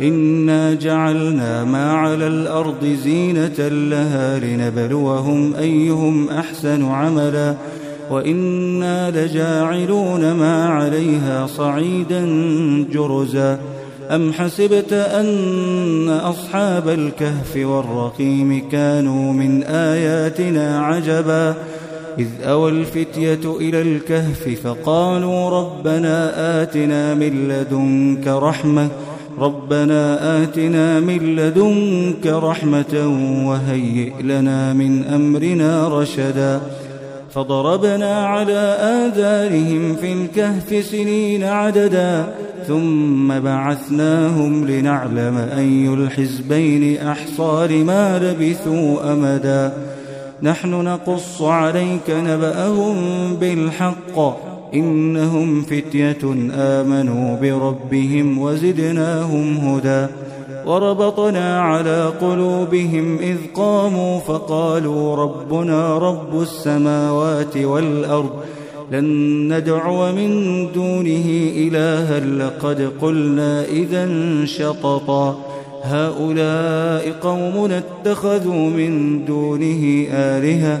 إنا جعلنا ما على الأرض زينة لها لنبلوهم أيهم أحسن عملا وإنا لجاعلون ما عليها صعيدا جرزا أم حسبت أن أصحاب الكهف والرقيم كانوا من آياتنا عجبا إذ أوى الفتية إلى الكهف فقالوا ربنا آتنا من لدنك رحمة ربنا آتنا من لدنك رحمة وهيئ لنا من أمرنا رشدا. فضربنا على آذارهم في الكهف سنين عددا. ثم بعثناهم لنعلم أي الحزبين أحصى لما لبثوا أمدا. نحن نقص عليك نبأهم بالحق. إنهم فتية آمنوا بربهم وزدناهم هدى وربطنا على قلوبهم إذ قاموا فقالوا ربنا رب السماوات والأرض لن ندعو من دونه إلها لقد قلنا إذا شططا هؤلاء قوم اتخذوا من دونه آلهة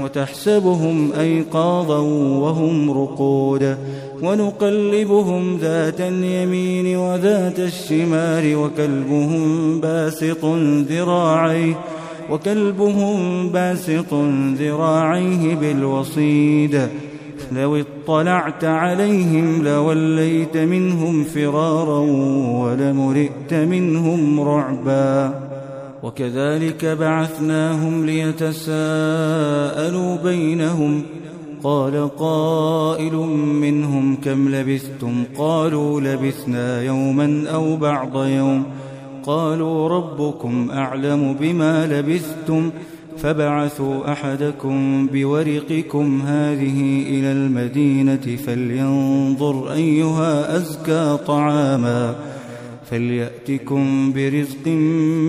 وتحسبهم أيقاظا وهم رقود ونقلبهم ذات اليمين وذات الشمال وكلبهم باسط ذراعيه وكلبهم باسط ذراعيه بالوصيد لو اطلعت عليهم لوليت منهم فرارا ولمرئت منهم رعبا وكذلك بعثناهم ليتساءلوا بينهم. قال قائل منهم كم لبثتم؟ قالوا لبثنا يوما أو بعض يوم. قالوا ربكم أعلم بما لبثتم. فبعثوا أحدكم بورقكم هذه إلى المدينة فلينظر أيها أزكى طعاما. فليأتكم برزق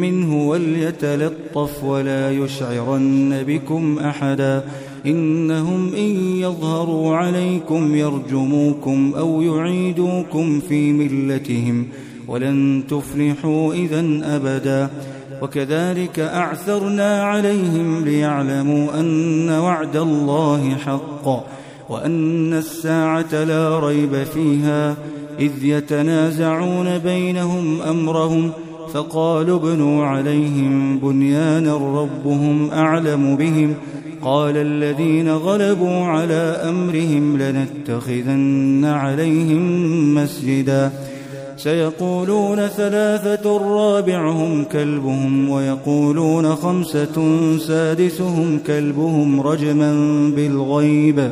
منه وليتلطف ولا يشعرن بكم أحدا إنهم إن يظهروا عليكم يرجموكم أو يعيدوكم في ملتهم ولن تفلحوا إذا أبدا وكذلك أعثرنا عليهم ليعلموا أن وعد الله حق وأن الساعة لا ريب فيها إذ يتنازعون بينهم أمرهم فقالوا ابنوا عليهم بنيانا ربهم أعلم بهم قال الذين غلبوا على أمرهم لنتخذن عليهم مسجدا سيقولون ثلاثة رابعهم كلبهم ويقولون خمسة سادسهم كلبهم رجما بالغيب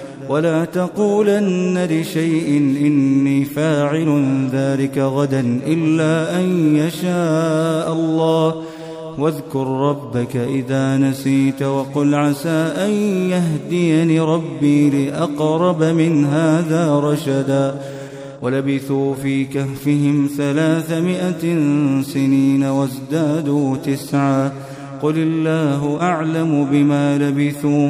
ولا تقولن لشيء إني فاعل ذلك غدا إلا أن يشاء الله. واذكر ربك إذا نسيت وقل عسى أن يهديني ربي لأقرب من هذا رشدا. ولبثوا في كهفهم ثلاثمائة سنين وازدادوا تسعا. قل الله أعلم بما لبثوا.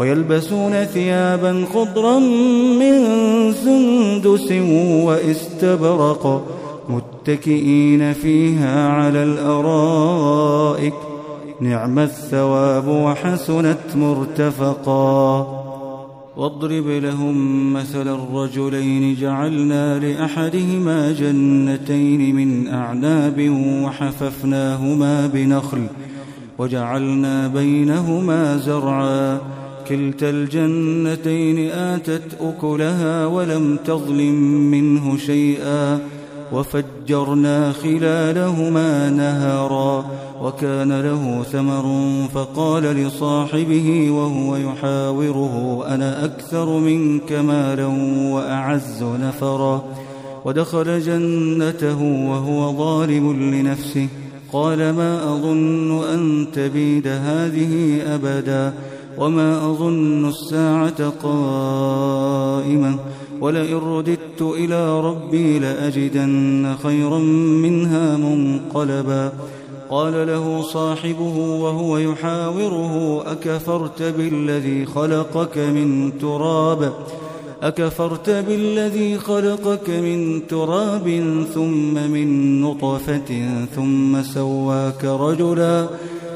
ويلبسون ثيابا خضرا من سندس واستبرق متكئين فيها على الأرائك. نعم الثواب وحسنت مرتفقا. واضرب لهم مثل الرجلين جعلنا لأحدهما جنتين من أعناب وحففناهما بنخل وجعلنا بينهما زرعا. كلتا الجنتين آتت أكلها ولم تظلم منه شيئا وفجرنا خلالهما نهرا وكان له ثمر فقال لصاحبه وهو يحاوره أنا أكثر منك مالا وأعز نفرا. ودخل جنته وهو ظالم لنفسه قال ما أظن أن تبيد هذه أبدا. وما أظن الساعة قائمة ولئن رددت إلى ربي لأجدن خيرا منها منقلبا قال له صاحبه وهو يحاوره أكفرت بالذي خلقك من تراب أكفرت بالذي خلقك من تراب ثم من نطفة ثم سواك رجلا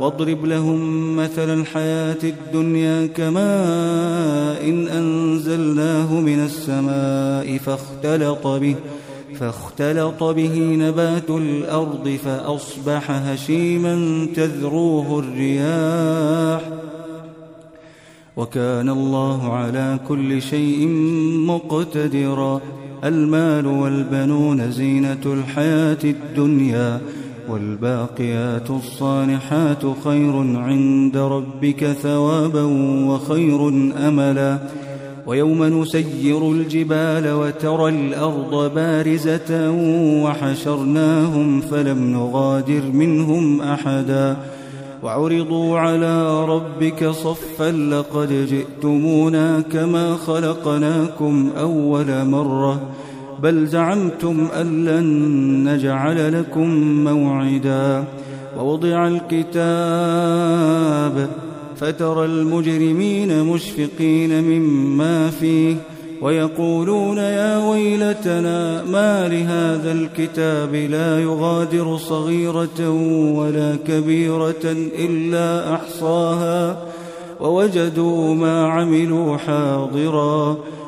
واضرب لهم مثل الحياة الدنيا كماء إن أنزلناه من السماء فاختلط به فاختلط به نبات الأرض فأصبح هشيما تذروه الرياح. وكان الله على كل شيء مقتدرا. المال والبنون زينة الحياة الدنيا. والباقيات الصالحات خير عند ربك ثوابا وخير أملا. ويوم نسير الجبال وترى الأرض بارزة وحشرناهم فلم نغادر منهم أحدا. وعرضوا على ربك صفا لقد جئتمونا كما خلقناكم أول مرة. بل زعمتم أن لن نجعل لكم موعدا. ووضع الكتاب فترى المجرمين مشفقين مما فيه ويقولون يا ويلتنا ما لهذا الكتاب لا يغادر صغيرة ولا كبيرة إلا أحصاها. ووجدوا ما عملوا حاضرا.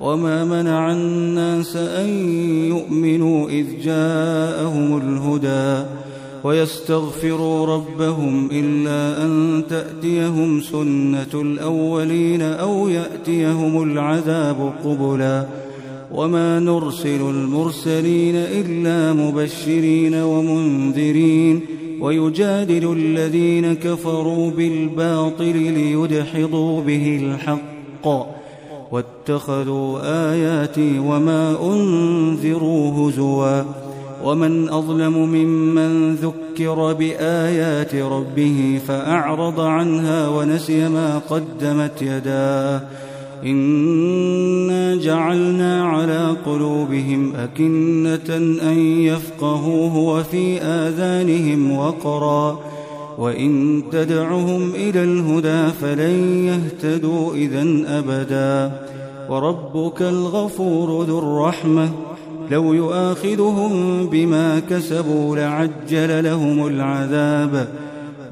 وما منع الناس أن يؤمنوا إذ جاءهم الهدى ويستغفروا ربهم إلا أن تأتيهم سنة الأولين أو يأتيهم العذاب قبلاً وما نرسل المرسلين إلا مبشرين ومنذرين ويجادل الذين كفروا بالباطل ليدحضوا به الحق واتخذوا آياتي وما أنذروا هزوا ومن أظلم ممن ذكر بآيات ربه فأعرض عنها ونسي ما قدمت يداه. إنا جعلنا على قلوبهم أكنة أن يفقهوه وفي آذانهم وقرا. وإن تدعهم إلى الهدى فلن يهتدوا إذا أبدا. وربك الغفور ذو الرحمة. لو يؤاخذهم بما كسبوا لعجل لهم العذاب.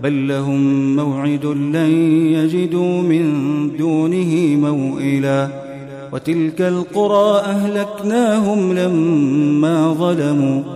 بل لهم موعد لن يجدوا من دونه موئلا. وتلك القرى أهلكناهم لما ظلموا.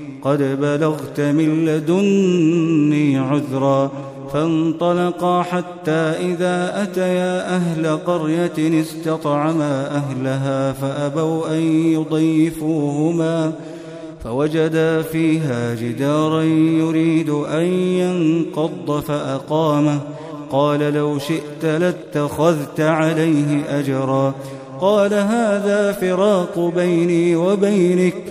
قد بلغت من لدني عذرا فانطلقا حتى إذا أتيا أهل قرية استطعما أهلها فأبوا أن يضيفوهما فوجدا فيها جدارا يريد أن ينقض فأقامه قال لو شئت لاتخذت عليه أجرا قال هذا فراق بيني وبينك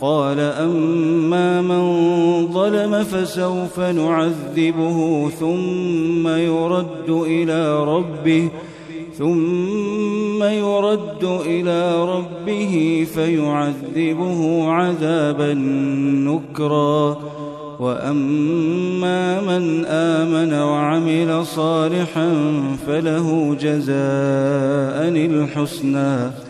قال أما من ظلم فسوف نعذبه ثم يرد إلى ربه ثم يرد إلى ربه فيعذبه عذابا نكرا وأما من آمن وعمل صالحا فله جزاء الحسنى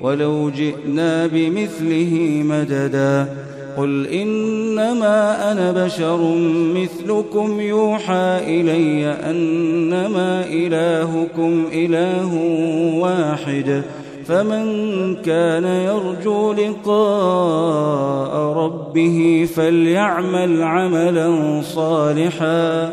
ولو جئنا بمثله مددا. قل إنما أنا بشر مثلكم يوحى إلي أنما إلهكم إله واحد. فمن كان يرجو لقاء ربه فليعمل عملا صالحا.